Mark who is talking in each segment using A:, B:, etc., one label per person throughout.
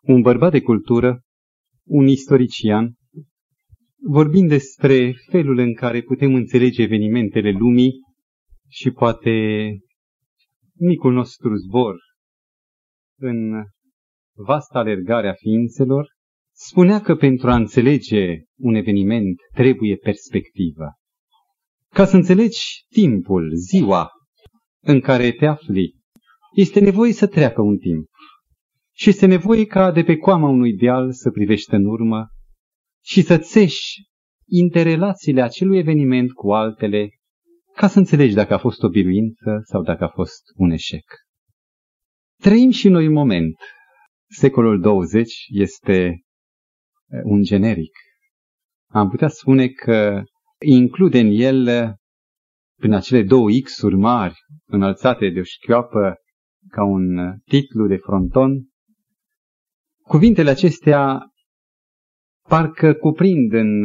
A: un bărbat de cultură, un istorician, vorbind despre felul în care putem înțelege evenimentele lumii și poate micul nostru zbor în vasta alergare a ființelor, spunea că pentru a înțelege un eveniment trebuie perspectivă. Ca să înțelegi timpul, ziua în care te afli, este nevoie să treacă un timp. Și este nevoie ca de pe coama unui deal să privești în urmă și să țeși interrelațiile acelui eveniment cu altele ca să înțelegi dacă a fost o biruință sau dacă a fost un eșec. Trăim și noi un moment. Secolul 20 este un generic. Am putea spune că include în el, prin acele două X-uri mari, înălțate de o șchioapă ca un titlu de fronton, cuvintele acestea parcă cuprind în,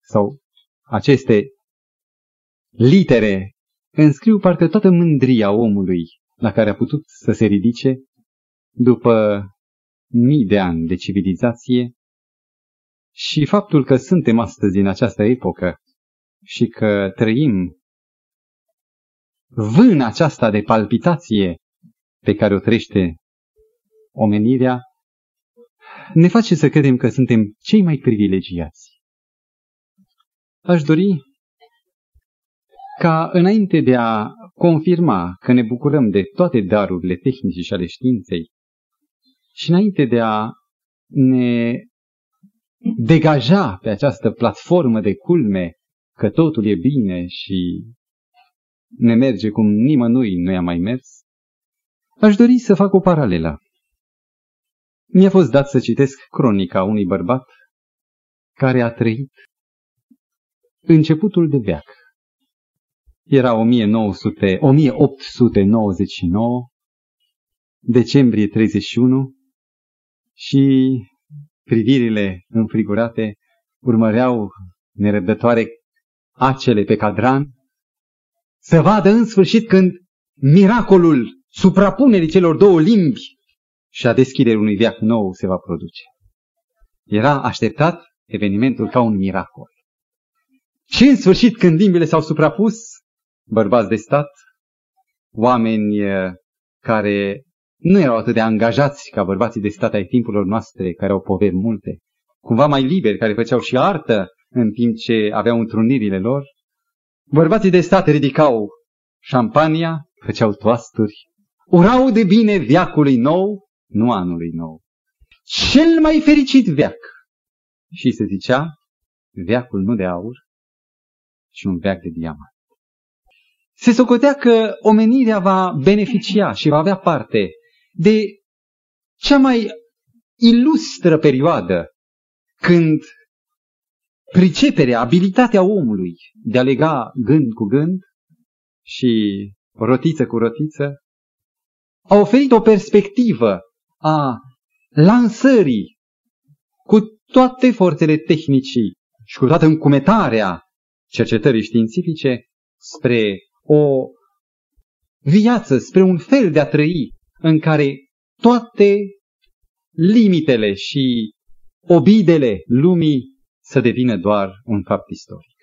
A: sau aceste litere înscriu parcă toată mândria omului la care a putut să se ridice după mii de ani de civilizație și faptul că suntem astăzi în această epocă și că trăim vâna aceasta de palpitație pe care o trăiește omenirea, ne face să credem că suntem cei mai privilegiați. Aș dori ca înainte de a confirma că ne bucurăm de toate darurile tehnice și ale științei și înainte de a ne degaja pe această platformă de culme că totul e bine și ne merge cum nimănui nu i-a mai mers, aș dori să fac o paralelă. Mi-a fost dat să citesc cronica unui bărbat care a trăit începutul de veac. Era 1900, 1899, decembrie 31 și privirile înfrigurate urmăreau nerăbdătoare acele pe cadran, să vadă în sfârșit când miracolul suprapunerii celor două limbi și a deschiderii unui viac nou se va produce. Era așteptat evenimentul ca un miracol. Și în sfârșit, când limbile s-au suprapus, bărbați de stat, oameni eh, care nu erau atât de angajați ca bărbații de stat ai timpurilor noastre, care au poveri multe, cumva mai liberi, care făceau și artă în timp ce aveau întrunirile lor. Bărbații de stat ridicau șampania, făceau toasturi, urau de bine viacului nou, nu anului nou. Cel mai fericit veac. Și se zicea, veacul nu de aur, ci un veac de diamant. Se socotea că omenirea va beneficia și va avea parte de cea mai ilustră perioadă când priceperea, abilitatea omului de a lega gând cu gând și rotiță cu rotiță a oferit o perspectivă a lansării cu toate forțele tehnicii și cu toată încumetarea cercetării științifice spre o viață, spre un fel de a trăi în care toate limitele și obidele lumii să devină doar un fapt istoric.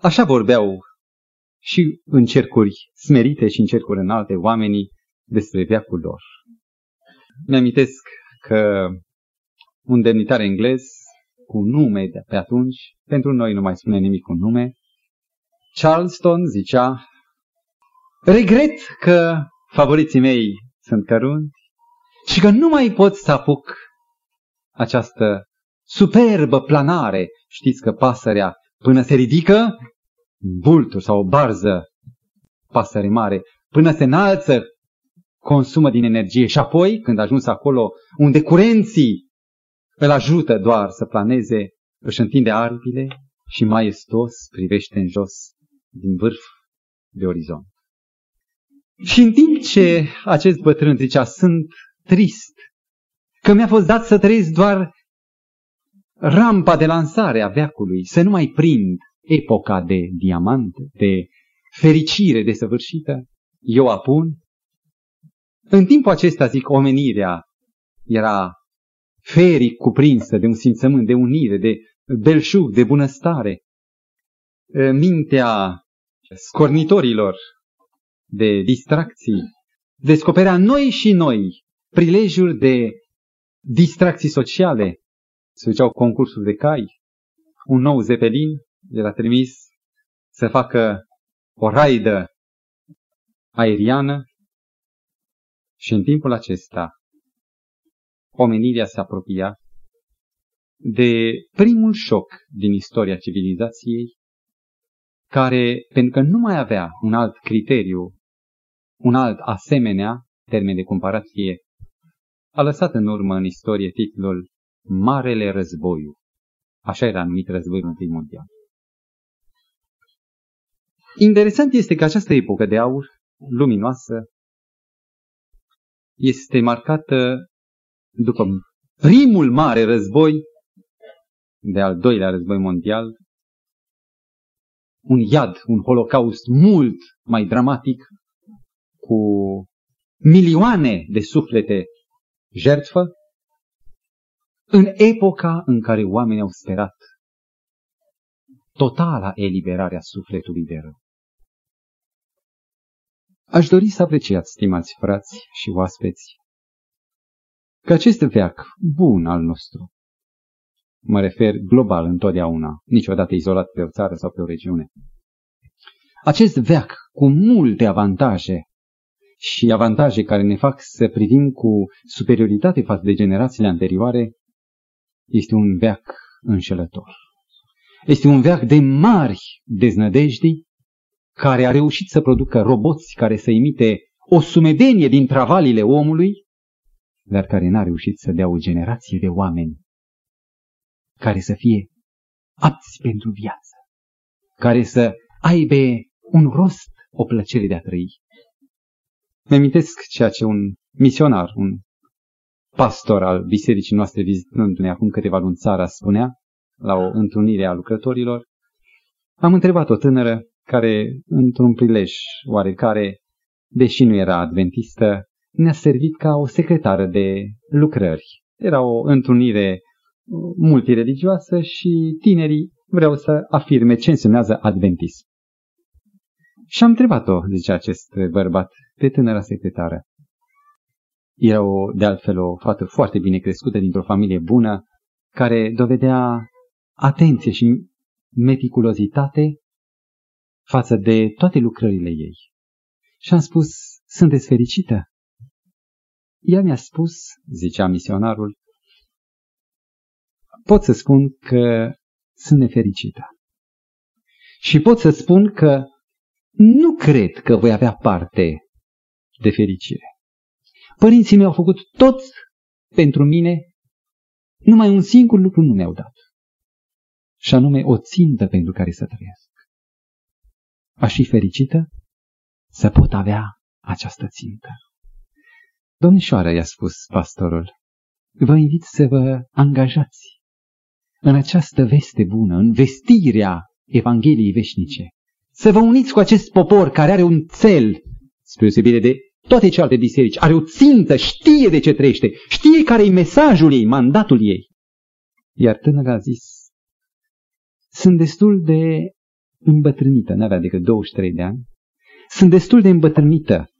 A: Așa vorbeau și în cercuri smerite și în cercuri înalte oamenii despre veacul lor. Mi-amintesc că un demnitar englez cu nume de pe atunci, pentru noi nu mai spune nimic cu nume, Charleston zicea, regret că favoriții mei sunt cărunți și că nu mai pot să apuc această superbă planare. Știți că pasărea, până se ridică, bultul sau o barză, pasăre mare, până se înalță, consumă din energie și apoi, când a ajuns acolo unde curenții îl ajută doar să planeze, își întinde aripile și maestos privește în jos din vârf de orizont. Și în timp ce acest bătrân zicea, sunt trist, că mi-a fost dat să trăiesc doar rampa de lansare a veacului, să nu mai prind epoca de diamant, de fericire desăvârșită, eu apun. În timpul acesta, zic, omenirea era feric cuprinsă de un simțământ de unire, de belșug, de bunăstare. Mintea scornitorilor de distracții, descoperea noi și noi prilejuri de distracții sociale. Se făceau concursuri de cai, un nou zepelin era trimis să facă o raidă aeriană și în timpul acesta omenirea se apropia de primul șoc din istoria civilizației, care, pentru că nu mai avea un alt criteriu, un alt asemenea termen de comparație, a lăsat în urmă în istorie titlul Marele Războiu. Așa era numit războiul întâi mondial. Interesant este că această epocă de aur, luminoasă, este marcată după primul mare război, de al doilea război mondial, un iad, un holocaust mult mai dramatic, cu milioane de suflete jertfă, în epoca în care oamenii au sperat totala eliberarea sufletului de rău. Aș dori să apreciați, stimați frați și oaspeți, că acest veac bun al nostru, mă refer global întotdeauna, niciodată izolat pe o țară sau pe o regiune, acest veac cu multe avantaje și avantaje care ne fac să privim cu superioritate față de generațiile anterioare, este un veac înșelător. Este un veac de mari deznădejdi care a reușit să producă roboți care să imite o sumedenie din travalile omului, dar care n-a reușit să dea o generație de oameni care să fie apți pentru viață, care să aibă un rost, o plăcere de a trăi. Mi-amintesc ceea ce un misionar, un pastor al bisericii noastre vizitându-ne acum câteva luni țara spunea, la o întrunire a lucrătorilor, am întrebat o tânără care, într-un prilej oarecare, deși nu era adventistă, ne-a servit ca o secretară de lucrări. Era o întrunire multireligioasă și tinerii vreau să afirme ce însemnează adventism. Și am întrebat-o, zice acest bărbat, pe tânăra secretară. Era o, de altfel o fată foarte bine crescută dintr-o familie bună, care dovedea atenție și meticulozitate față de toate lucrările ei. Și am spus, sunteți fericită? Ea mi-a spus, zicea misionarul, pot să spun că sunt nefericită. Și pot să spun că nu cred că voi avea parte de fericire. Părinții mei au făcut tot pentru mine, numai un singur lucru nu mi-au dat. Și anume o țintă pentru care să trăiesc. Aș fi fericită să pot avea această țintă. Domnișoară, i-a spus pastorul, vă invit să vă angajați în această veste bună, în vestirea Evangheliei veșnice. Să vă uniți cu acest popor care are un cel, spre deosebire de toate celelalte biserici, are o țintă, știe de ce trăiește, știe care e mesajul ei, mandatul ei. Iar tânăra a zis, sunt destul de îmbătrânită, n-avea decât 23 de ani, sunt destul de îmbătrânită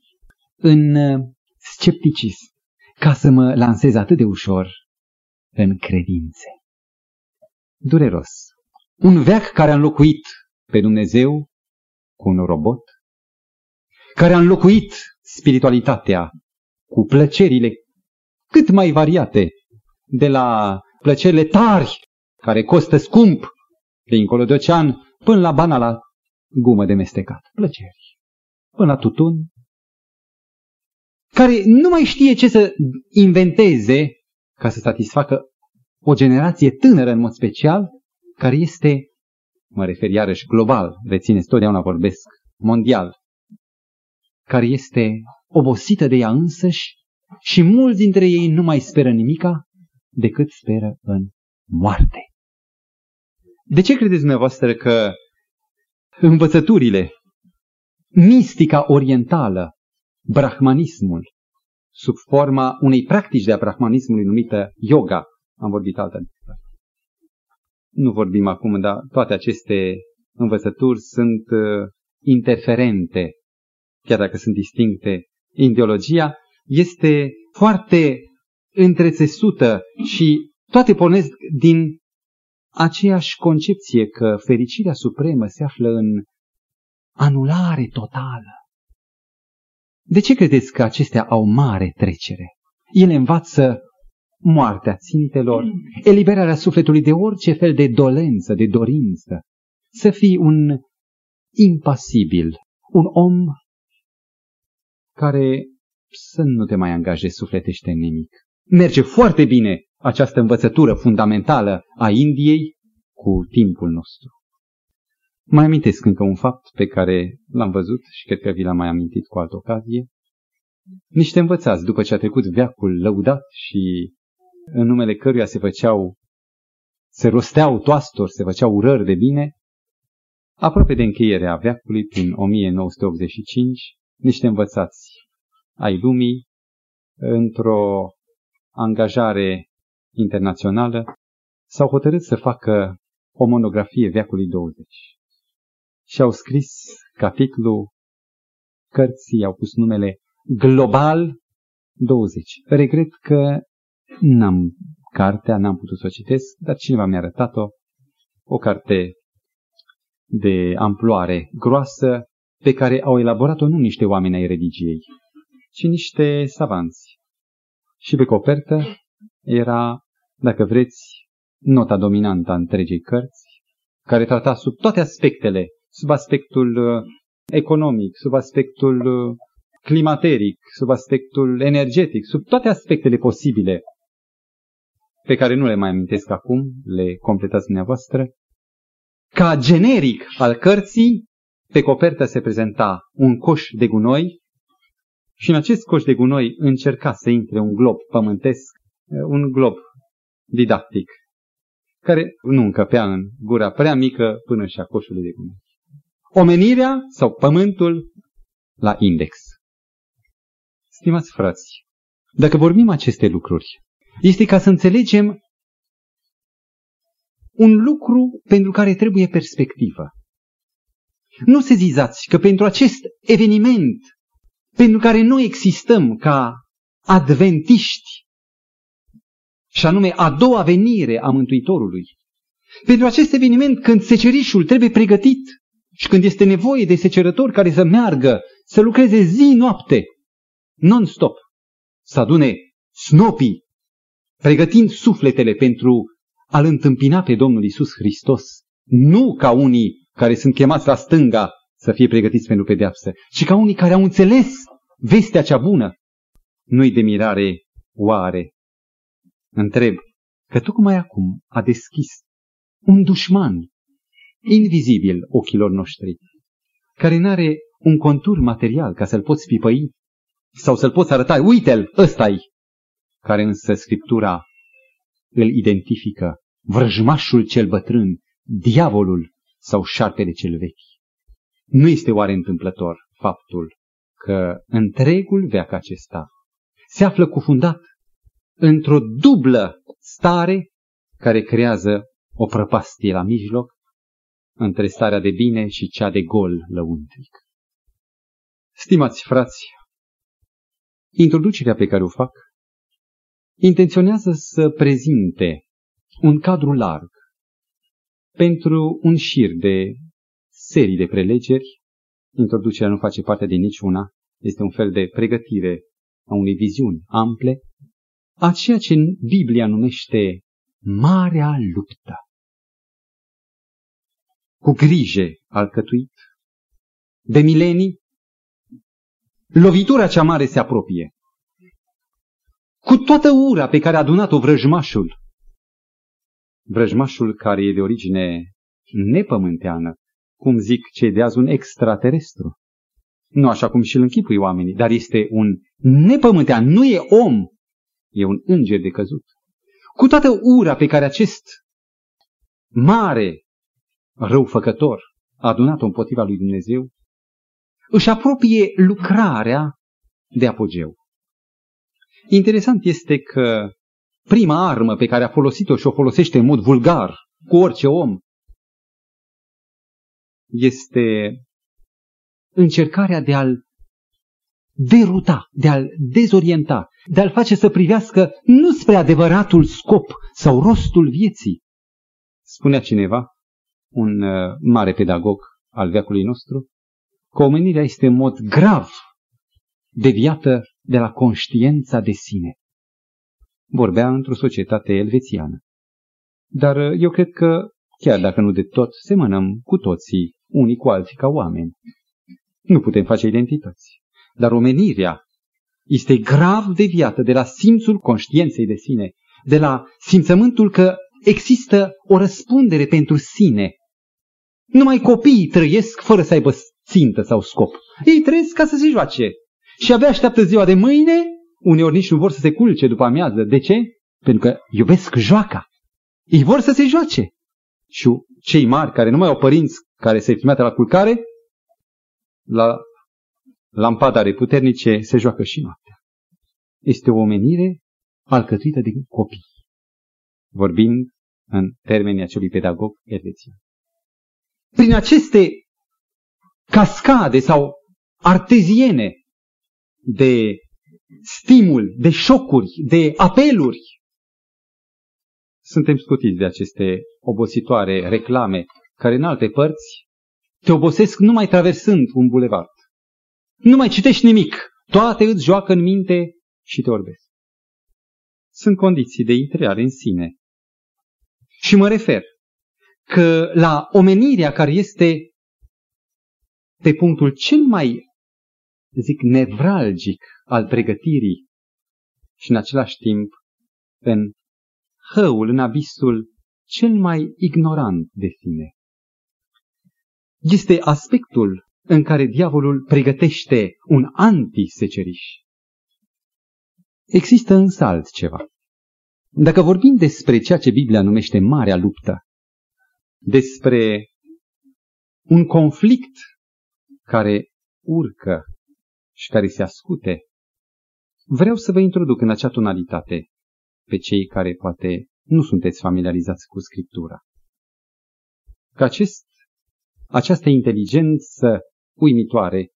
A: în uh, scepticism ca să mă lansez atât de ușor în credințe. Dureros. Un veac care a înlocuit pe Dumnezeu cu un robot, care a înlocuit spiritualitatea cu plăcerile cât mai variate, de la plăcerile tari, care costă scump, de încolo de ocean, până la banala gumă de mestecat. Plăceri. Până la tutun. Care nu mai știe ce să inventeze ca să satisfacă o generație tânără în mod special, care este, mă refer iarăși global, rețineți, totdeauna vorbesc, mondial, care este obosită de ea însăși și mulți dintre ei nu mai speră nimica decât speră în moarte. De ce credeți dumneavoastră că învățăturile, mistica orientală, brahmanismul, sub forma unei practici de a brahmanismului numită yoga, Am vorbit alta Nu vorbim acum, dar toate aceste învățături sunt uh, interferente, chiar dacă sunt distincte. Ideologia este foarte întrețesută și toate pornesc din aceeași concepție că fericirea supremă se află în anulare totală. De ce credeți că acestea au mare trecere? Ele învață moartea țintelor, eliberarea sufletului de orice fel de dolență, de dorință, să fii un impasibil, un om care să nu te mai angajezi sufletește în nimic. Merge foarte bine această învățătură fundamentală a Indiei cu timpul nostru. Mai amintesc încă un fapt pe care l-am văzut și cred că vi l-am mai amintit cu altă ocazie. Niște învățați, după ce a trecut veacul lăudat și în numele căruia se făceau, se rosteau toastori, se făceau urări de bine, aproape de încheierea veacului, prin 1985, niște învățați ai lumii, într-o angajare internațională, s-au hotărât să facă o monografie veacului 20. Și au scris capitolul cărții, au pus numele Global 20. Regret că n-am cartea, n-am putut să o citesc, dar cineva mi-a arătat-o, o carte de amploare groasă, pe care au elaborat-o nu niște oameni ai religiei, ci niște savanți. Și pe copertă era, dacă vreți, nota dominantă a întregii cărți, care trata sub toate aspectele, sub aspectul uh, economic, sub aspectul uh, climateric, sub aspectul energetic, sub toate aspectele posibile, pe care nu le mai amintesc acum, le completați dumneavoastră, ca generic al cărții, pe copertă se prezenta un coș de gunoi și în acest coș de gunoi încerca să intre un glob pământesc, uh, un glob didactic, care nu încăpea în gura prea mică până și a coșului de gunoi. Omenirea sau pământul la index. Stimați frați, dacă vorbim aceste lucruri, este ca să înțelegem un lucru pentru care trebuie perspectivă. Nu se zizați că pentru acest eveniment pentru care noi existăm ca adventiști, și anume a doua venire a Mântuitorului. Pentru acest eveniment, când secerișul trebuie pregătit și când este nevoie de secerători care să meargă, să lucreze zi-noapte, non-stop, să adune snopii, pregătind sufletele pentru a-L întâmpina pe Domnul Isus Hristos, nu ca unii care sunt chemați la stânga să fie pregătiți pentru pedeapsă, ci ca unii care au înțeles vestea cea bună. Nu-i de mirare oare întreb că tocmai acum a deschis un dușman invizibil ochilor noștri, care nu are un contur material ca să-l poți pipăi sau să-l poți arăta, uite-l, ăsta-i, care însă Scriptura îl identifică, vrăjmașul cel bătrân, diavolul sau șarpele cel vechi. Nu este oare întâmplător faptul că întregul veac acesta se află cufundat într-o dublă stare care creează o prăpastie la mijloc între starea de bine și cea de gol lăuntric. Stimați frați, introducerea pe care o fac intenționează să prezinte un cadru larg pentru un șir de serii de prelegeri. Introducerea nu face parte din niciuna, este un fel de pregătire a unei viziuni ample a ceea ce Biblia numește Marea Luptă. Cu grijă alcătuit, de milenii, lovitura cea mare se apropie. Cu toată ura pe care a adunat-o vrăjmașul, vrăjmașul care e de origine nepământeană, cum zic cei de azi un extraterestru. Nu așa cum și-l închipui oamenii, dar este un nepământean, nu e om, E un înger de căzut. Cu toată ura pe care acest mare răufăcător a adunat-o împotriva lui Dumnezeu, își apropie lucrarea de apogeu. Interesant este că prima armă pe care a folosit-o și o folosește în mod vulgar cu orice om, este încercarea de a-l deruta, de a-l dezorienta, de a-l face să privească nu spre adevăratul scop sau rostul vieții. Spunea cineva, un uh, mare pedagog al veacului nostru, că omenirea este în mod grav deviată de la conștiința de sine. Vorbea într-o societate elvețiană. Dar uh, eu cred că, chiar dacă nu de tot, semănăm cu toții, unii cu alții ca oameni. Nu putem face identități. Dar omenirea este grav deviată de la simțul conștiinței de sine, de la simțământul că există o răspundere pentru sine. Numai copiii trăiesc fără să aibă țintă sau scop. Ei trăiesc ca să se joace. Și abia așteaptă ziua de mâine, uneori nici nu vor să se culce după amiază. De ce? Pentru că iubesc joaca. Ei vor să se joace. Și cei mari care nu mai au părinți care să-i trimite la culcare, la lampadare puternice se joacă și noaptea. Este o omenire alcătuită de copii, vorbind în termenii acelui pedagog elvețian. Prin aceste cascade sau arteziene de stimul, de șocuri, de apeluri, suntem scutiți de aceste obositoare reclame care în alte părți te obosesc numai traversând un bulevard. Nu mai citești nimic. Toate îți joacă în minte și te orbesc. Sunt condiții de intrare în sine. Și mă refer că la omenirea care este pe punctul cel mai, zic, nevralgic al pregătirii și în același timp în hăul, în abisul cel mai ignorant de sine. Este aspectul în care diavolul pregătește un antiseceriș. Există însă altceva. Dacă vorbim despre ceea ce Biblia numește marea luptă, despre un conflict care urcă și care se ascute, vreau să vă introduc în acea tonalitate pe cei care poate nu sunteți familiarizați cu Scriptura. Că acest, această inteligență uimitoare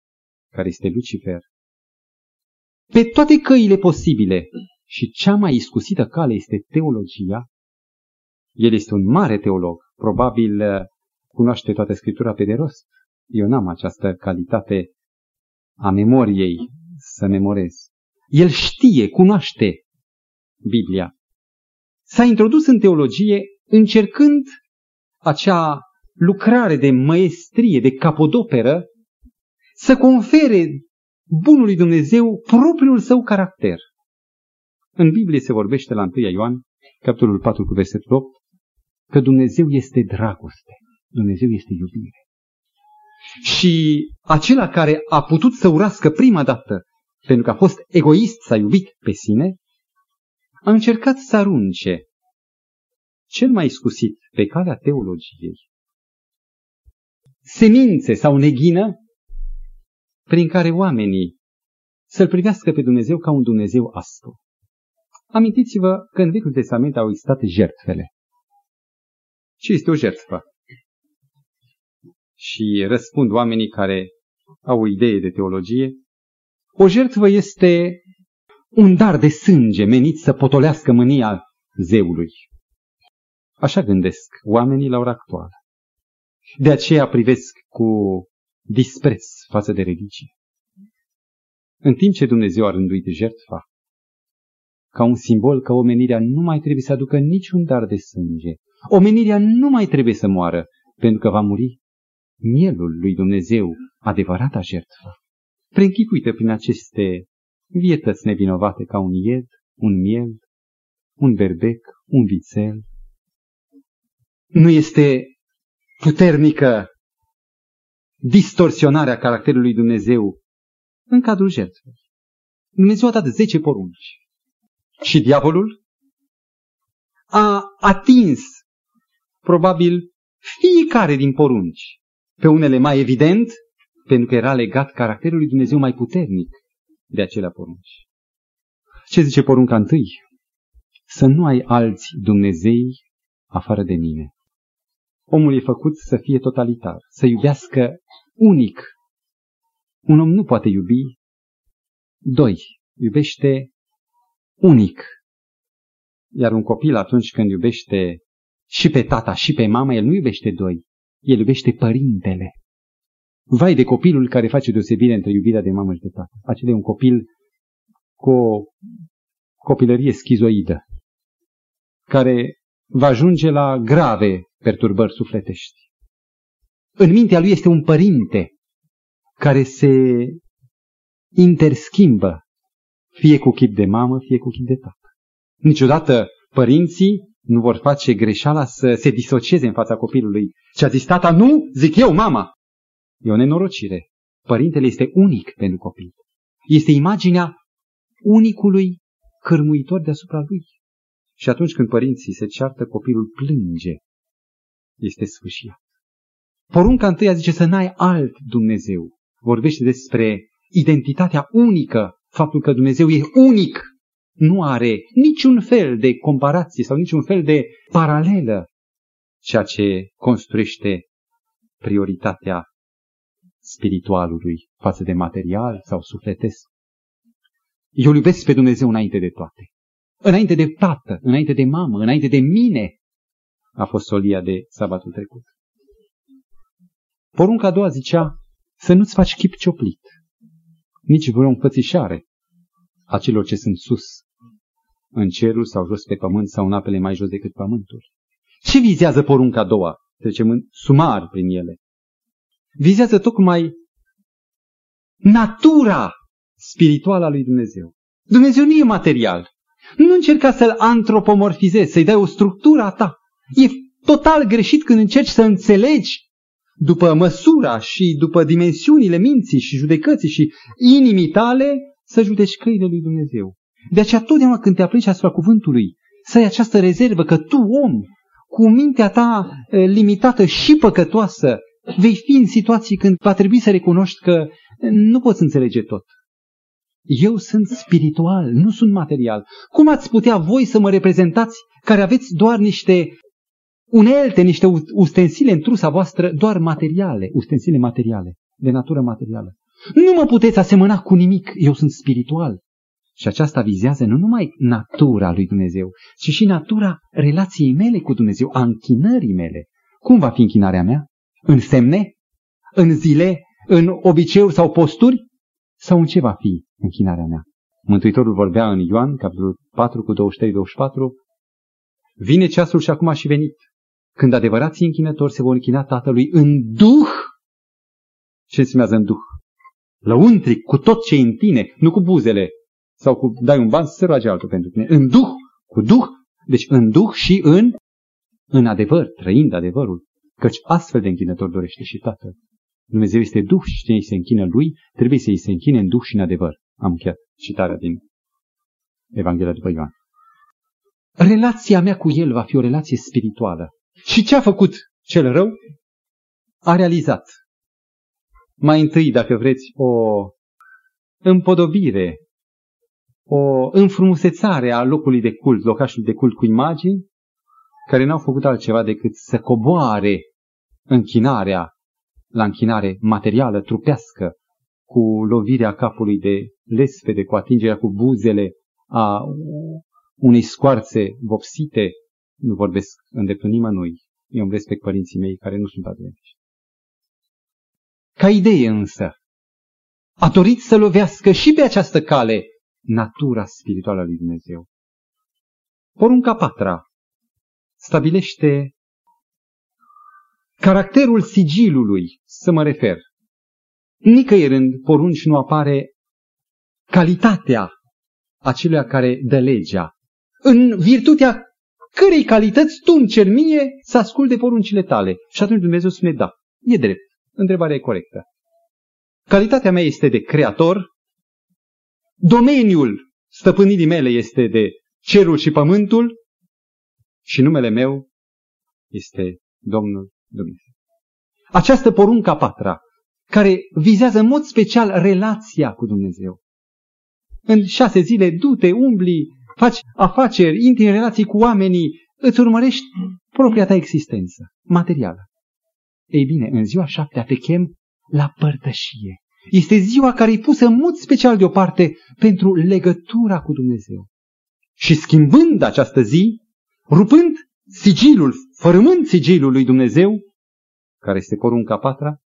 A: care este Lucifer, pe toate căile posibile și cea mai iscusită cale este teologia, el este un mare teolog, probabil uh, cunoaște toată Scriptura pe de rost. Eu n-am această calitate a memoriei să memorez. El știe, cunoaște Biblia. S-a introdus în teologie încercând acea lucrare de măestrie, de capodoperă, să confere bunului Dumnezeu propriul său caracter. În Biblie se vorbește la 1 Ioan, capitolul 4 cu versetul 8, că Dumnezeu este dragoste, Dumnezeu este iubire. Și acela care a putut să urască prima dată, pentru că a fost egoist, s-a iubit pe sine, a încercat să arunce cel mai scusit pe calea teologiei semințe sau neghină prin care oamenii să-L privească pe Dumnezeu ca un Dumnezeu aspru. Amintiți-vă că în Vechiul Testament au existat jertfele. Ce este o jertfă? Și răspund oamenii care au o idee de teologie. O jertfă este un dar de sânge menit să potolească mânia zeului. Așa gândesc oamenii la ora actuală. De aceea privesc cu dispreț față de religie. În timp ce Dumnezeu a rânduit jertfa, ca un simbol că omenirea nu mai trebuie să aducă niciun dar de sânge. Omenirea nu mai trebuie să moară, pentru că va muri mielul lui Dumnezeu, adevărata jertfă. Preînchipuită prin aceste vietăți nevinovate ca un ied, un miel, un berbec, un vițel. Nu este puternică distorsionarea caracterului Dumnezeu în cadrul jertfei. Dumnezeu a dat zece porunci. Și diavolul a atins probabil fiecare din porunci. Pe unele mai evident, pentru că era legat caracterul lui Dumnezeu mai puternic de acelea porunci. Ce zice porunca întâi? să nu ai alți Dumnezei afară de mine. Omul e făcut să fie totalitar, să iubească unic. Un om nu poate iubi. Doi, iubește unic. Iar un copil atunci când iubește și pe tata și pe mama, el nu iubește doi, el iubește părintele. Vai de copilul care face deosebire între iubirea de mamă și de tată. Acela e un copil cu o copilărie schizoidă, care va ajunge la grave perturbări sufletești. În mintea lui este un părinte care se interschimbă, fie cu chip de mamă, fie cu chip de tată. Niciodată părinții nu vor face greșeala să se disocieze în fața copilului. Ce a zis tata, nu, zic eu, mama. E o nenorocire. Părintele este unic pentru copil. Este imaginea unicului cârmuitor deasupra lui. Și atunci când părinții se ceartă, copilul plânge. Este sfârșit. Porunca întâia zice să n-ai alt Dumnezeu. Vorbește despre identitatea unică, faptul că Dumnezeu e unic. Nu are niciun fel de comparație sau niciun fel de paralelă ceea ce construiește prioritatea spiritualului față de material sau sufletesc. Eu iubesc pe Dumnezeu înainte de toate. Înainte de tată, înainte de mamă, înainte de mine, a fost solia de sabatul trecut. Porunca a doua zicea să nu-ți faci chip cioplit, nici vreo înfățișare a celor ce sunt sus, în cerul sau jos pe pământ sau în apele mai jos decât pământul. Ce vizează porunca a doua? Trecem în sumar prin ele. Vizează tocmai natura spirituală a lui Dumnezeu. Dumnezeu nu e material. Nu încerca să-l antropomorfizezi, să-i dai o structură a ta. E total greșit când încerci să înțelegi după măsura și după dimensiunile minții și judecății și inimii tale să judeci căile lui Dumnezeu. De aceea totdeauna când te aplici asupra cuvântului, să ai această rezervă că tu, om, cu mintea ta limitată și păcătoasă, vei fi în situații când va trebui să recunoști că nu poți înțelege tot. Eu sunt spiritual, nu sunt material. Cum ați putea voi să mă reprezentați care aveți doar niște unelte, niște ustensile în trusa voastră, doar materiale, ustensile materiale, de natură materială. Nu mă puteți asemăna cu nimic, eu sunt spiritual. Și aceasta vizează nu numai natura lui Dumnezeu, ci și natura relației mele cu Dumnezeu, a închinării mele. Cum va fi închinarea mea? În semne? În zile? În obiceiuri sau posturi? Sau în ce va fi închinarea mea? Mântuitorul vorbea în Ioan, capitolul 4 cu 23-24, Vine ceasul și acum a și venit, când adevărații închinători se vor închina Tatălui în Duh. Ce înseamnă în Duh? Lăuntric, cu tot ce e în tine, nu cu buzele, sau cu dai un ban să se roage altul pentru tine. În Duh, cu Duh, deci în Duh și în, în adevăr, trăind adevărul. Căci astfel de închinător dorește și Tatăl. Dumnezeu este Duh și cine îi se închină Lui, trebuie să îi se închine în Duh și în adevăr. Am încheiat citarea din Evanghelia după Ioan. Relația mea cu El va fi o relație spirituală. Și ce a făcut cel rău? A realizat. Mai întâi, dacă vreți, o împodobire, o înfrumusețare a locului de cult, locașul de cult cu imagini, care n-au făcut altceva decât să coboare închinarea la închinare materială, trupească, cu lovirea capului de lespede, cu atingerea cu buzele a unei scoarțe vopsite, nu vorbesc îndreptul nimănui. Eu îmi respect părinții mei care nu sunt adventiști. Ca idee însă, a dorit să lovească și pe această cale natura spirituală a lui Dumnezeu. Porunca patra stabilește caracterul sigilului, să mă refer. Nicăieri în porunci nu apare calitatea acelui care dă legea. În virtutea cărei calități tu îmi cer mie să ascult de poruncile tale. Și atunci Dumnezeu spune da, e drept. Întrebarea e corectă. Calitatea mea este de creator, domeniul stăpânirii mele este de cerul și pământul și numele meu este Domnul Dumnezeu. Această poruncă a patra, care vizează în mod special relația cu Dumnezeu. În șase zile du-te, umbli, faci afaceri, intri în relații cu oamenii, îți urmărești propria ta existență materială. Ei bine, în ziua șaptea te chem la părtășie. Este ziua care e pusă în mod special deoparte pentru legătura cu Dumnezeu. Și schimbând această zi, rupând sigilul, fărâmând sigilul lui Dumnezeu, care este porunca patra,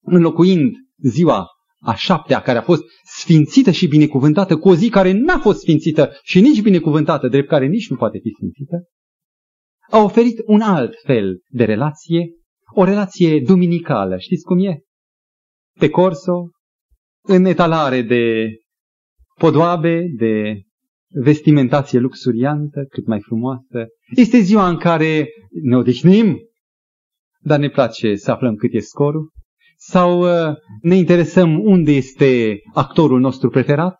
A: înlocuind ziua a șaptea care a fost sfințită și binecuvântată cu o zi care n-a fost sfințită și nici binecuvântată, drept care nici nu poate fi sfințită, a oferit un alt fel de relație, o relație duminicală. Știți cum e? Pe corso, în etalare de podoabe, de vestimentație luxuriantă, cât mai frumoasă. Este ziua în care ne odihnim, dar ne place să aflăm cât e scorul. Sau uh, ne interesăm unde este actorul nostru preferat?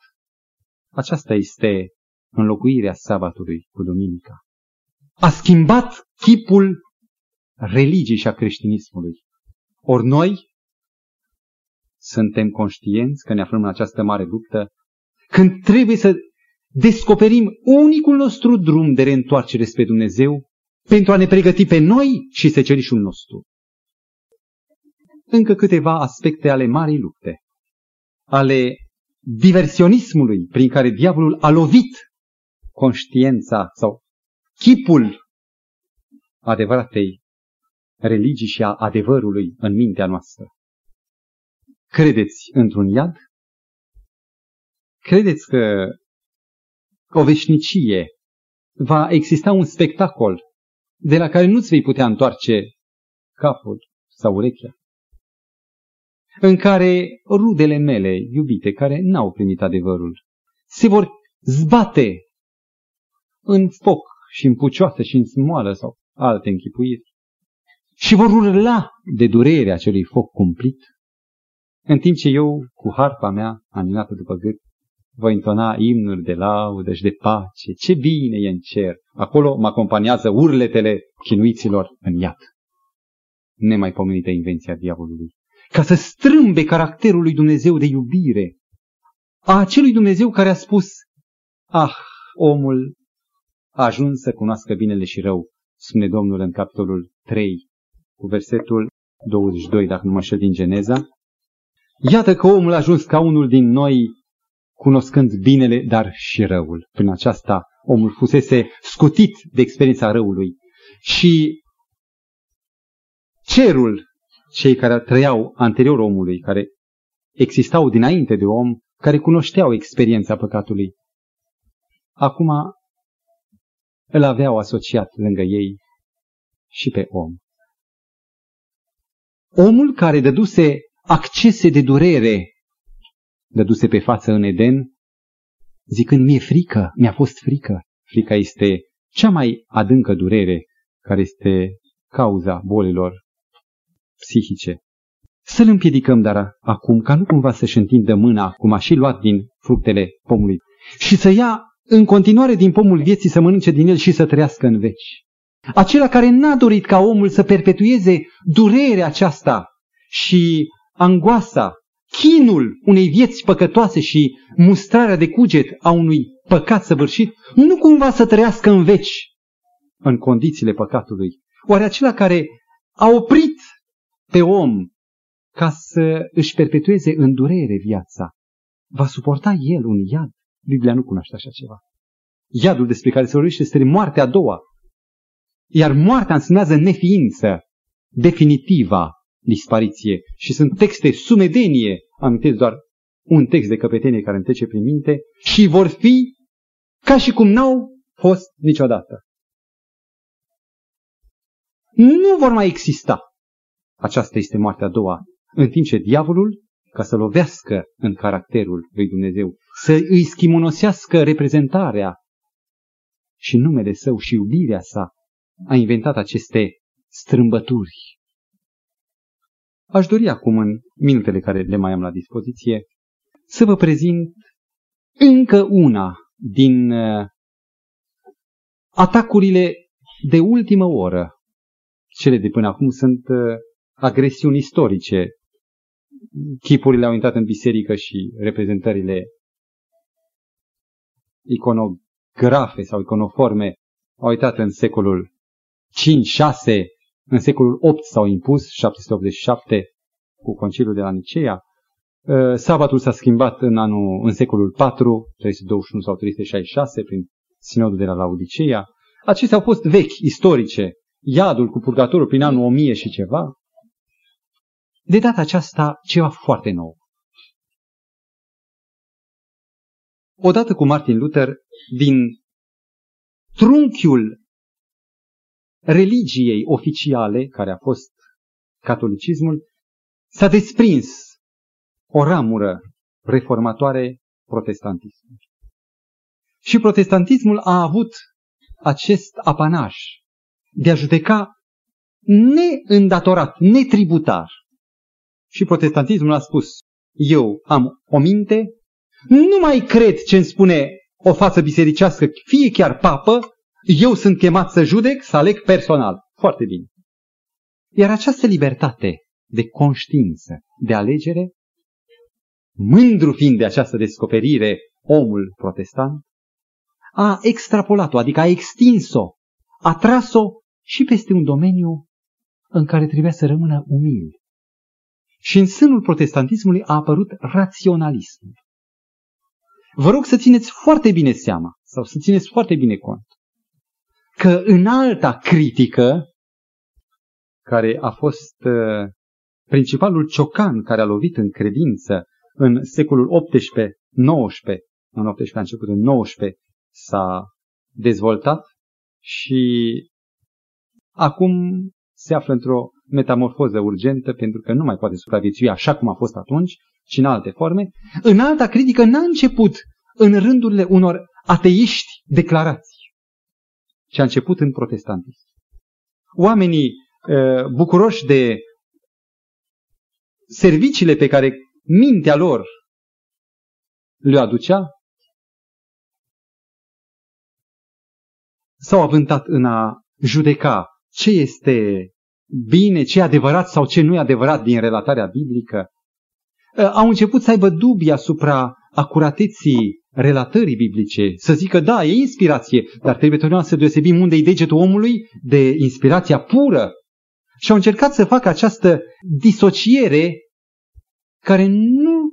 A: Aceasta este înlocuirea sabatului cu duminica. A schimbat chipul religiei și a creștinismului. Ori noi suntem conștienți că ne aflăm în această mare luptă, când trebuie să descoperim unicul nostru drum de reîntoarcere spre Dumnezeu pentru a ne pregăti pe noi și secerișul nostru. Încă câteva aspecte ale marii lupte, ale diversionismului prin care diavolul a lovit conștiința sau chipul adevăratei religii și a adevărului în mintea noastră. Credeți într-un iad? Credeți că o veșnicie va exista un spectacol de la care nu-ți vei putea întoarce capul sau urechea? În care rudele mele iubite, care n-au primit adevărul, se vor zbate în foc și în pucioasă și în smoală sau alte închipuiri și vor urla de durerea acelui foc cumplit în timp ce eu, cu harpa mea, animată după gât, voi intona imnuri de laudă și de pace. Ce bine e în cer! Acolo mă acompaniază urletele chinuiților în iad. Nemaipomenită invenția diavolului. Ca să strâmbe caracterul lui Dumnezeu de iubire. A acelui Dumnezeu care a spus, ah, omul a ajuns să cunoască binele și rău, spune Domnul în capitolul 3, cu versetul 22, dacă nu mă știu din Geneza, Iată că omul a ajuns ca unul din noi, cunoscând binele, dar și răul. Prin aceasta, omul fusese scutit de experiența răului. Și cerul, cei care trăiau anterior omului, care existau dinainte de om, care cunoșteau experiența păcatului, acum îl aveau asociat lângă ei și pe om. Omul care dăduse accese de durere dăduse pe față în Eden, zicând, mi-e frică, mi-a fost frică. Frica este cea mai adâncă durere care este cauza bolilor psihice. Să-l împiedicăm, dar acum, ca nu cumva să-și întindă mâna, cum a și luat din fructele pomului, și să ia în continuare din pomul vieții să mănânce din el și să trăiască în veci. Acela care n-a dorit ca omul să perpetueze durerea aceasta și angoasa, chinul unei vieți păcătoase și mustrarea de cuget a unui păcat săvârșit, nu cumva să trăiască în veci în condițiile păcatului. Oare acela care a oprit pe om ca să își perpetueze în durere viața, va suporta el un iad? Biblia nu cunoaște așa ceva. Iadul despre care se vorbește este moartea a doua. Iar moartea însemnează neființă definitiva dispariție. Și sunt texte sumedenie, amintesc doar un text de căpetenie care îmi trece prin minte, și vor fi ca și cum n-au fost niciodată. Nu vor mai exista. Aceasta este moartea a doua. În timp ce diavolul, ca să lovească în caracterul lui Dumnezeu, să îi schimonosească reprezentarea și numele său și iubirea sa, a inventat aceste strâmbături Aș dori acum, în minutele care le mai am la dispoziție, să vă prezint încă una din uh, atacurile de ultimă oră. Cele de până acum sunt uh, agresiuni istorice. Chipurile au intrat în biserică și reprezentările grafe sau iconoforme au uitat în secolul 5-6, în secolul 8 s-au impus, 787, cu conciliul de la Nicea. Uh, sabatul s-a schimbat în, anul, în secolul 4, 321 sau 366, prin sinodul de la Laodicea. Acestea au fost vechi, istorice. Iadul cu purgatorul prin anul 1000 și ceva. De data aceasta, ceva foarte nou. Odată cu Martin Luther, din trunchiul religiei oficiale, care a fost catolicismul, s-a desprins o ramură reformatoare protestantism. Și protestantismul a avut acest apanaj de a judeca neîndatorat, netributar. Și protestantismul a spus, eu am o minte, nu mai cred ce îmi spune o față bisericească, fie chiar papă, eu sunt chemat să judec, să aleg personal. Foarte bine. Iar această libertate de conștiință, de alegere, mândru fiind de această descoperire omul protestant, a extrapolat-o, adică a extins-o, a tras-o și peste un domeniu în care trebuia să rămână umil. Și în sânul protestantismului a apărut raționalismul. Vă rog să țineți foarte bine seama, sau să țineți foarte bine cont, că în alta critică, care a fost uh, principalul ciocan care a lovit în credință în secolul XVIII, XIX, în 18 a început în 19, s-a dezvoltat și acum se află într-o metamorfoză urgentă pentru că nu mai poate supraviețui așa cum a fost atunci, ci în alte forme. În alta critică n-a început în rândurile unor ateiști declarați, ci a început în protestantism. Oamenii uh, bucuroși de serviciile pe care mintea lor le aducea, s-au avântat în a judeca ce este bine, ce e adevărat sau ce nu e adevărat din relatarea biblică. Ă, au început să aibă dubii asupra acurateții relatării biblice, să zică, da, e inspirație, dar trebuie totdeauna să deosebim unde e degetul omului de inspirația pură. Și au încercat să facă această disociere care nu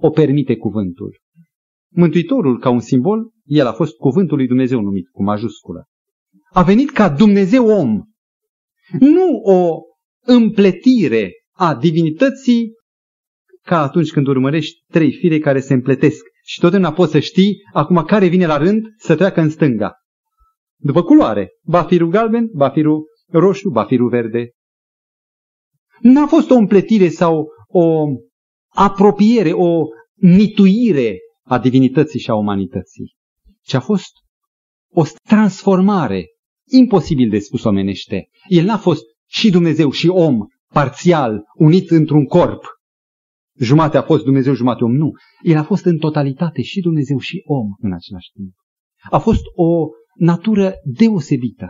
A: o permite cuvântul. Mântuitorul, ca un simbol, el a fost cuvântul lui Dumnezeu numit, cu majusculă. A venit ca Dumnezeu om. Nu o împletire a divinității ca atunci când urmărești trei fire care se împletesc și totdeauna poți să știi acum care vine la rând să treacă în stânga. După culoare, bafirul galben, bafirul roșu, bafirul verde. N-a fost o împletire sau o apropiere, o nituire a divinității și a umanității, ci a fost o transformare imposibil de spus omenește. El n-a fost și Dumnezeu și om parțial, unit într-un corp. Jumate a fost Dumnezeu, jumate om. Nu. El a fost în totalitate și Dumnezeu și om în același timp. A fost o natură deosebită.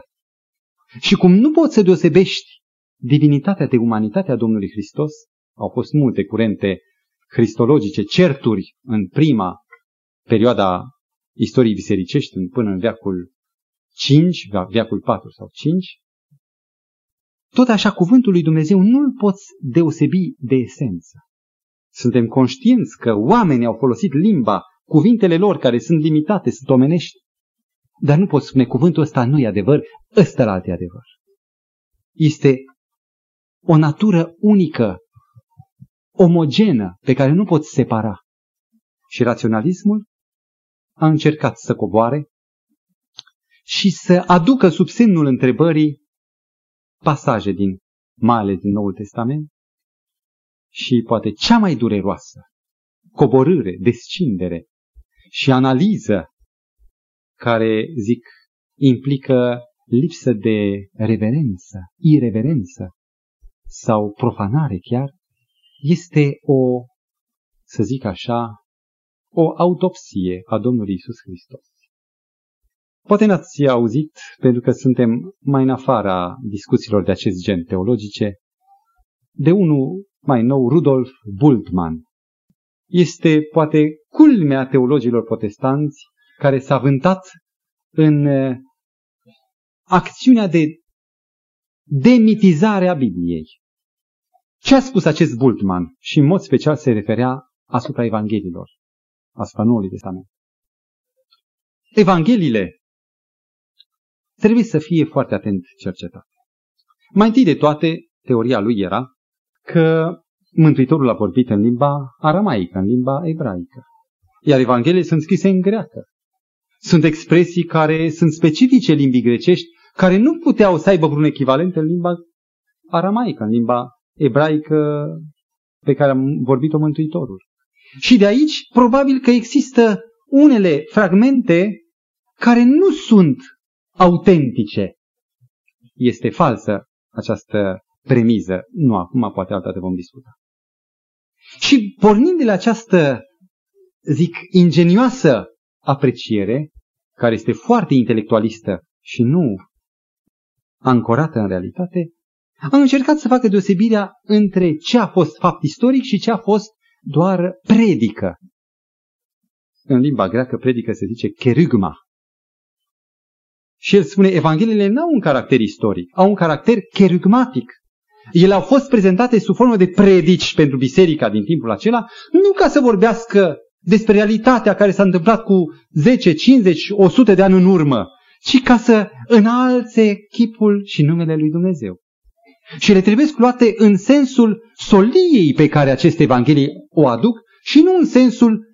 A: Și cum nu poți să deosebești divinitatea de umanitatea Domnului Hristos, au fost multe curente cristologice, certuri în prima perioada istoriei bisericești până în veacul 5, veacul 4 sau 5, tot așa cuvântul lui Dumnezeu nu-l poți deosebi de esență. Suntem conștienți că oamenii au folosit limba, cuvintele lor care sunt limitate, sunt omenești, dar nu poți spune cuvântul ăsta nu e adevăr, ăsta la e adevăr. Este o natură unică, omogenă, pe care nu poți separa. Și raționalismul a încercat să coboare și să aducă sub semnul întrebării pasaje din, mai ales din Noul Testament, și poate cea mai dureroasă, coborâre, descindere și analiză care, zic, implică lipsă de reverență, ireverență sau profanare chiar, este o, să zic așa, o autopsie a Domnului Isus Hristos. Poate n-ați auzit, pentru că suntem mai în afara discuțiilor de acest gen teologice, de unul mai nou, Rudolf Bultmann. Este poate culmea teologilor protestanți care s-a vântat în uh, acțiunea de demitizare a Bibliei. Ce a spus acest Bultmann? Și în mod special se referea asupra Evangheliilor, asupra Noului Testament. Evangheliile trebuie să fie foarte atent cercetate. Mai întâi de toate, teoria lui era că Mântuitorul a vorbit în limba aramaică, în limba ebraică. Iar Evangheliile sunt scrise în greacă. Sunt expresii care sunt specifice limbii grecești, care nu puteau să aibă vreun echivalent în limba aramaică, în limba ebraică pe care am vorbit-o Mântuitorul. Și de aici, probabil că există unele fragmente care nu sunt autentice. Este falsă această premiză. Nu acum, poate altă dată vom discuta. Și pornind de la această, zic, ingenioasă apreciere, care este foarte intelectualistă și nu ancorată în realitate, am încercat să facă deosebirea între ce a fost fapt istoric și ce a fost doar predică. În limba greacă predică se zice kerygma. Și el spune, Evangheliile nu au un caracter istoric, au un caracter kerygmatic. Ele au fost prezentate sub formă de predici pentru biserica din timpul acela, nu ca să vorbească despre realitatea care s-a întâmplat cu 10, 50, 100 de ani în urmă, ci ca să înalțe chipul și numele lui Dumnezeu. Și le trebuie luate în sensul soliei pe care aceste evanghelii o aduc și nu în sensul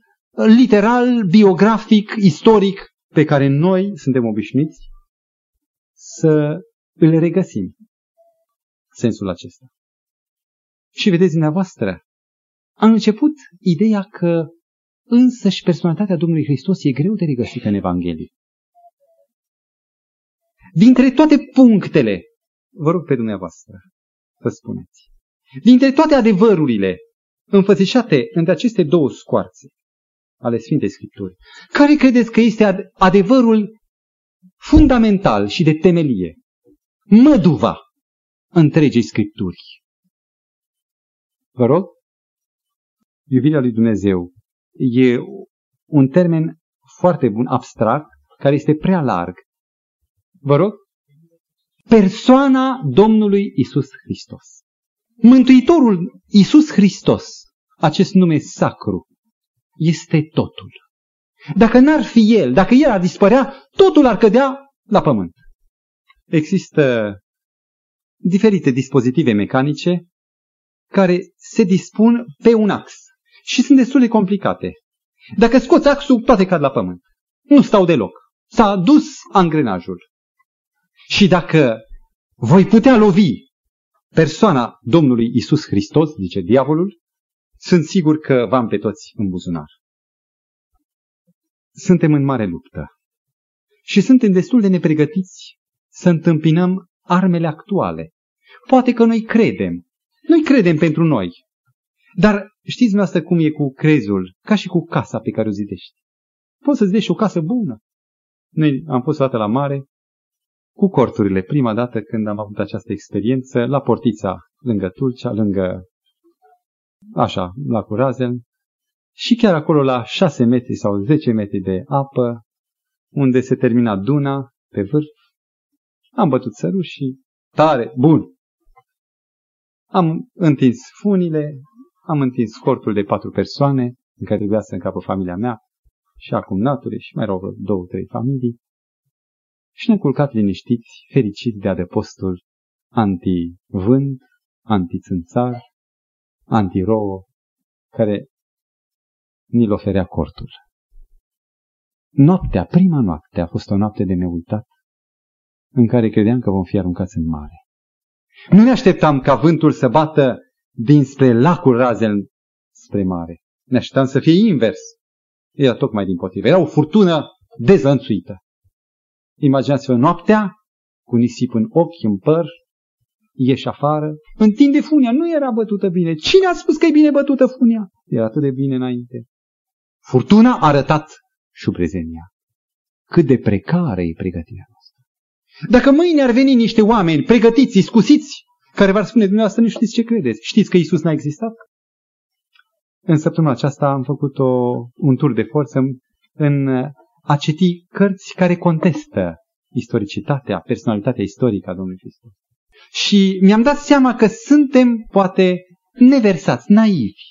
A: literal, biografic, istoric pe care noi suntem obișnuiți să îl regăsim. Sensul acesta. Și vedeți dumneavoastră, a început ideea că însăși personalitatea Domnului Hristos e greu de regăsită în Evanghelie. Dintre toate punctele, vă rog pe dumneavoastră să spuneți, dintre toate adevărurile înfățișate între aceste două scoarțe ale Sfintei Scripturi, care credeți că este adevărul fundamental și de temelie, măduva întregii Scripturi? Vă rog? Iubirea lui Dumnezeu e un termen foarte bun, abstract, care este prea larg. Vă rog? Persoana Domnului Isus Hristos. Mântuitorul Isus Hristos, acest nume sacru, este totul. Dacă n-ar fi El, dacă El ar dispărea, totul ar cădea la pământ. Există diferite dispozitive mecanice care se dispun pe un ax și sunt destul de complicate. Dacă scoți axul, toate cad la pământ. Nu stau deloc. S-a dus angrenajul. Și dacă voi putea lovi persoana Domnului Isus Hristos, zice diavolul, sunt sigur că v-am pe toți în buzunar. Suntem în mare luptă. Și suntem destul de nepregătiți să întâmpinăm armele actuale. Poate că noi credem. Noi credem pentru noi. Dar știți dumneavoastră cum e cu crezul, ca și cu casa pe care o zidești. Poți să zidești o casă bună. Noi am fost o dată la mare cu corturile. Prima dată când am avut această experiență, la portița lângă Tulcea, lângă, așa, la Curazel, și chiar acolo la 6 metri sau 10 metri de apă, unde se termina duna pe vârf, am bătut săruși și tare, bun. Am întins funile, am întins cortul de patru persoane în care trebuia să încapă familia mea și acum nature și mai erau două, trei familii și ne-am culcat liniștiți, fericiți de adăpostul anti-vânt, anti-țânțar, anti-rouă, care ni-l oferea cortul. Noaptea, prima noapte, a fost o noapte de neuitat, în care credeam că vom fi aruncați în mare. Nu ne așteptam ca vântul să bată dinspre lacul Razel spre mare. Ne așteptam să fie invers. Era tocmai din potrivă. Era o furtună dezlănțuită. Imaginați-vă noaptea, cu nisip în ochi, în păr, ieși afară, întinde funia, nu era bătută bine. Cine a spus că e bine bătută funia? Era atât de bine înainte. Furtuna a arătat șubrezenia. Cât de precară e pregătirea noastră. Dacă mâine ar veni niște oameni pregătiți, iscusiți, care v-ar spune dumneavoastră, nu știți ce credeți. Știți că Isus n-a existat? În săptămâna aceasta am făcut o, un tur de forță în a citi cărți care contestă istoricitatea, personalitatea istorică a Domnului Hristos. Și mi-am dat seama că suntem, poate, neversați, naivi.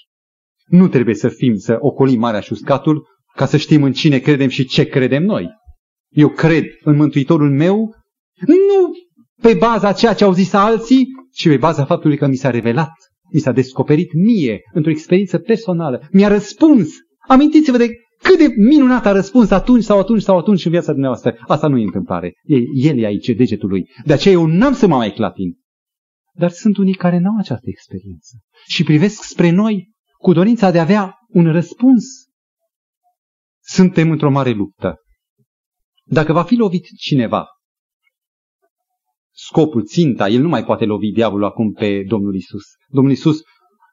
A: Nu trebuie să fim, să ocolim Marea și Uscatul ca să știm în cine credem și ce credem noi. Eu cred în Mântuitorul meu, nu pe baza ceea ce au zis alții, ci pe baza faptului că mi s-a revelat, mi s-a descoperit mie, într-o experiență personală, mi-a răspuns. Amintiți-vă de cât de minunat a răspuns atunci sau atunci sau atunci în viața dumneavoastră. Asta nu e întâmplare. E, el e aici, degetul lui. De aceea eu n-am să mă mai clatin. Dar sunt unii care n-au această experiență și privesc spre noi cu dorința de a avea un răspuns. Suntem într-o mare luptă. Dacă va fi lovit cineva, scopul, ținta, el nu mai poate lovi diavolul acum pe Domnul Isus. Domnul Isus,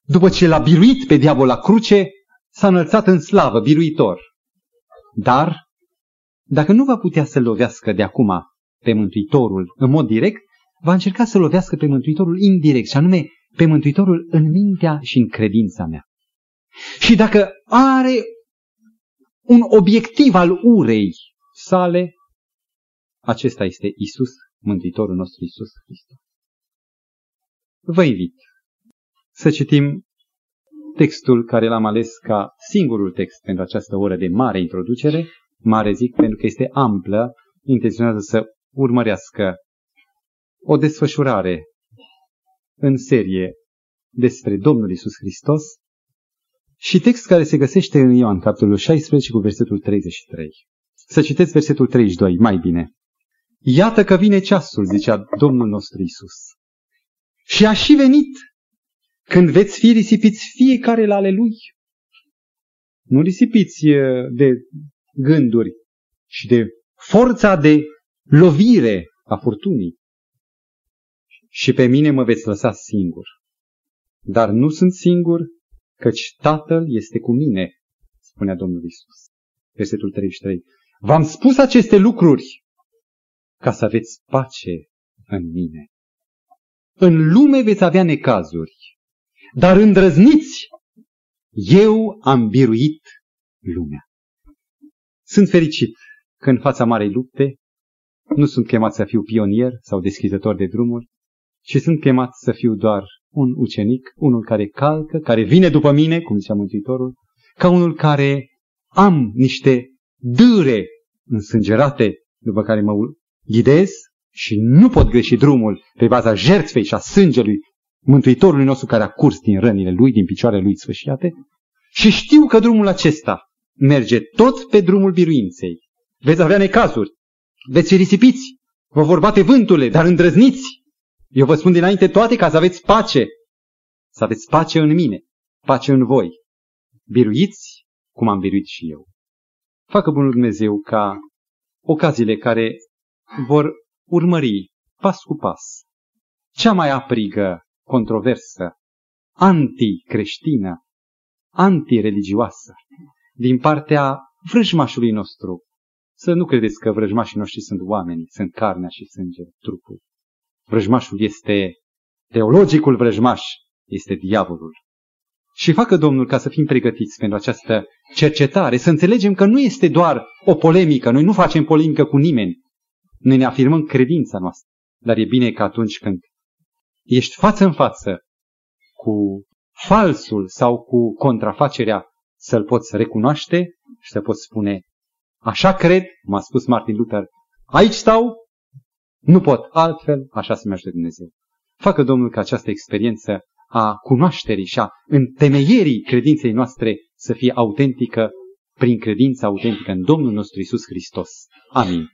A: după ce l-a biruit pe diavol la cruce, s-a înălțat în slavă, biruitor. Dar, dacă nu va putea să lovească de acum pe Mântuitorul în mod direct, va încerca să lovească pe Mântuitorul indirect, și anume pe Mântuitorul în mintea și în credința mea. Și dacă are un obiectiv al urei sale, acesta este Isus, Mântuitorul nostru Isus Hristos. Vă invit să citim textul care l-am ales ca singurul text pentru această oră de mare introducere, mare zic pentru că este amplă, intenționează să urmărească o desfășurare în serie despre Domnul Isus Hristos și text care se găsește în Ioan, capitolul 16, cu versetul 33. Să citeți versetul 32, mai bine. Iată că vine ceasul, zicea Domnul nostru Isus. Și a și venit când veți fi risipiți fiecare la ale lui. Nu risipiți de gânduri și de forța de lovire a furtunii. Și pe mine mă veți lăsa singur. Dar nu sunt singur, căci Tatăl este cu mine, spunea Domnul Isus. Versetul 33. V-am spus aceste lucruri ca să aveți pace în mine. În lume veți avea necazuri, dar îndrăzniți, eu am biruit lumea. Sunt fericit că în fața marei lupte nu sunt chemat să fiu pionier sau deschizător de drumuri, ci sunt chemat să fiu doar un ucenic, unul care calcă, care vine după mine, cum zicea Mântuitorul, ca unul care am niște dâre însângerate după care mă ghidez și nu pot greși drumul pe baza jertfei și a sângelui Mântuitorului nostru care a curs din rănile lui, din picioarele lui sfâșiate, și știu că drumul acesta merge tot pe drumul biruinței. Veți avea necazuri, veți fi risipiți, vă vor bate vânturile, dar îndrăzniți. Eu vă spun dinainte toate ca să aveți pace, să aveți pace în mine, pace în voi. Biruiți cum am biruit și eu. Facă Bunul Dumnezeu ca ocaziile care vor urmări pas cu pas cea mai aprigă controversă, anticreștină, antireligioasă, din partea vrăjmașului nostru. Să nu credeți că vrăjmașii noștri sunt oameni, sunt carnea și sânge, trupul. Vrăjmașul este, teologicul vrăjmaș este diavolul. Și facă Domnul ca să fim pregătiți pentru această cercetare, să înțelegem că nu este doar o polemică, noi nu facem polemică cu nimeni, noi ne afirmăm credința noastră. Dar e bine că atunci când ești față în față cu falsul sau cu contrafacerea, să-l poți recunoaște și să poți spune, așa cred, m-a spus Martin Luther, aici stau, nu pot altfel, așa se merge Dumnezeu. Facă Domnul ca această experiență a cunoașterii și a întemeierii credinței noastre să fie autentică prin credința autentică în Domnul nostru Isus Hristos. Amin.